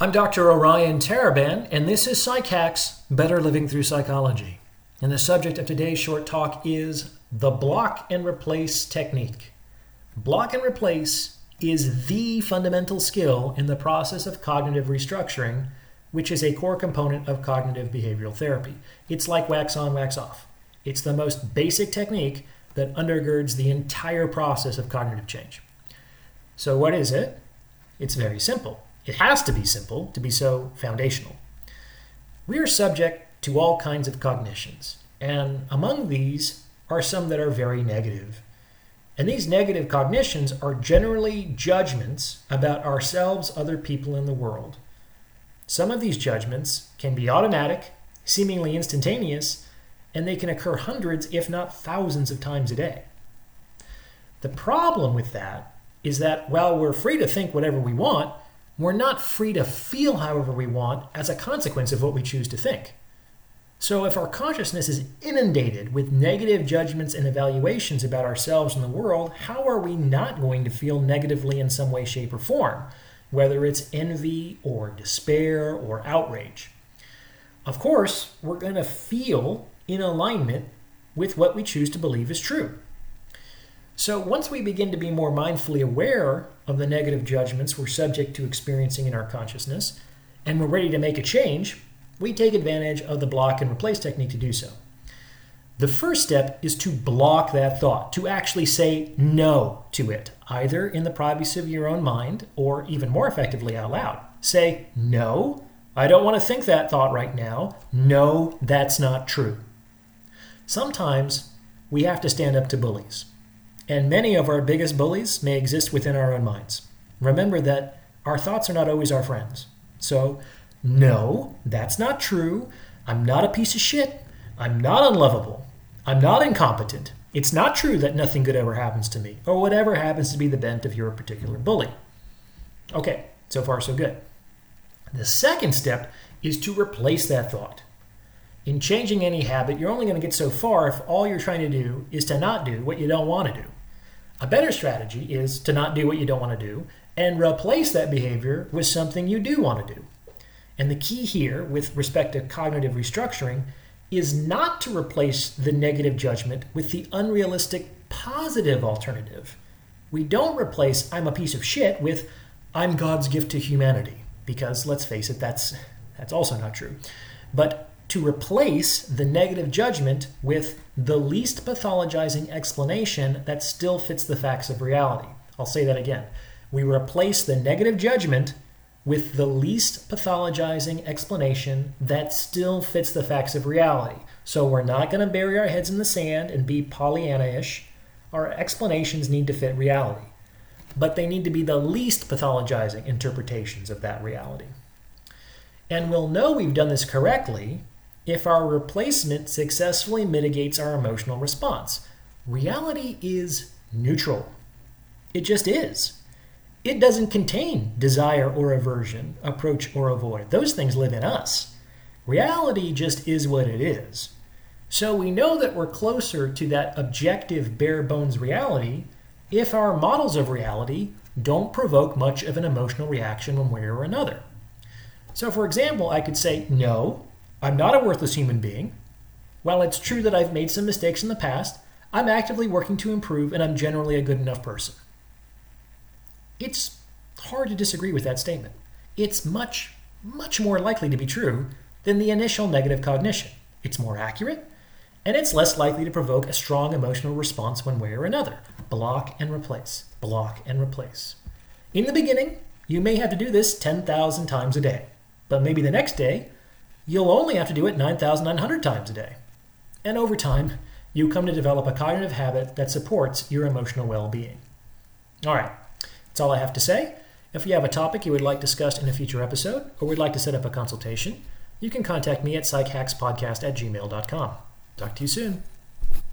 I'm Dr. Orion Taraban, and this is PsychHacks Better Living Through Psychology. And the subject of today's short talk is the block and replace technique. Block and replace is the fundamental skill in the process of cognitive restructuring, which is a core component of cognitive behavioral therapy. It's like wax on, wax off. It's the most basic technique that undergirds the entire process of cognitive change. So, what is it? It's very simple. It has to be simple to be so foundational. We are subject to all kinds of cognitions, and among these are some that are very negative. And these negative cognitions are generally judgments about ourselves, other people, in the world. Some of these judgments can be automatic, seemingly instantaneous, and they can occur hundreds, if not thousands, of times a day. The problem with that is that while we're free to think whatever we want, we're not free to feel however we want as a consequence of what we choose to think. So, if our consciousness is inundated with negative judgments and evaluations about ourselves and the world, how are we not going to feel negatively in some way, shape, or form, whether it's envy or despair or outrage? Of course, we're going to feel in alignment with what we choose to believe is true. So, once we begin to be more mindfully aware of the negative judgments we're subject to experiencing in our consciousness, and we're ready to make a change, we take advantage of the block and replace technique to do so. The first step is to block that thought, to actually say no to it, either in the privacy of your own mind or even more effectively out loud. Say, no, I don't want to think that thought right now. No, that's not true. Sometimes we have to stand up to bullies. And many of our biggest bullies may exist within our own minds. Remember that our thoughts are not always our friends. So, no, that's not true. I'm not a piece of shit. I'm not unlovable. I'm not incompetent. It's not true that nothing good ever happens to me, or whatever happens to be the bent of your particular bully. Okay, so far so good. The second step is to replace that thought. In changing any habit, you're only going to get so far if all you're trying to do is to not do what you don't want to do. A better strategy is to not do what you don't want to do and replace that behavior with something you do want to do. And the key here, with respect to cognitive restructuring, is not to replace the negative judgment with the unrealistic positive alternative. We don't replace I'm a piece of shit with I'm God's gift to humanity, because let's face it, that's, that's also not true. But to replace the negative judgment with the least pathologizing explanation that still fits the facts of reality. I'll say that again. We replace the negative judgment with the least pathologizing explanation that still fits the facts of reality. So we're not going to bury our heads in the sand and be Pollyanna ish. Our explanations need to fit reality, but they need to be the least pathologizing interpretations of that reality. And we'll know we've done this correctly if our replacement successfully mitigates our emotional response. Reality is neutral. It just is. It doesn't contain desire or aversion, approach or avoid. Those things live in us. Reality just is what it is. So we know that we're closer to that objective, bare bones reality if our models of reality don't provoke much of an emotional reaction one way or another. So, for example, I could say, No, I'm not a worthless human being. While it's true that I've made some mistakes in the past, I'm actively working to improve and I'm generally a good enough person. It's hard to disagree with that statement. It's much, much more likely to be true than the initial negative cognition. It's more accurate, and it's less likely to provoke a strong emotional response one way or another. Block and replace, block and replace. In the beginning, you may have to do this 10,000 times a day, but maybe the next day, you'll only have to do it 9,900 times a day. And over time, you come to develop a cognitive habit that supports your emotional well being. All right, that's all I have to say. If you have a topic you would like discussed in a future episode or would like to set up a consultation, you can contact me at psychhackspodcast at gmail.com. Talk to you soon.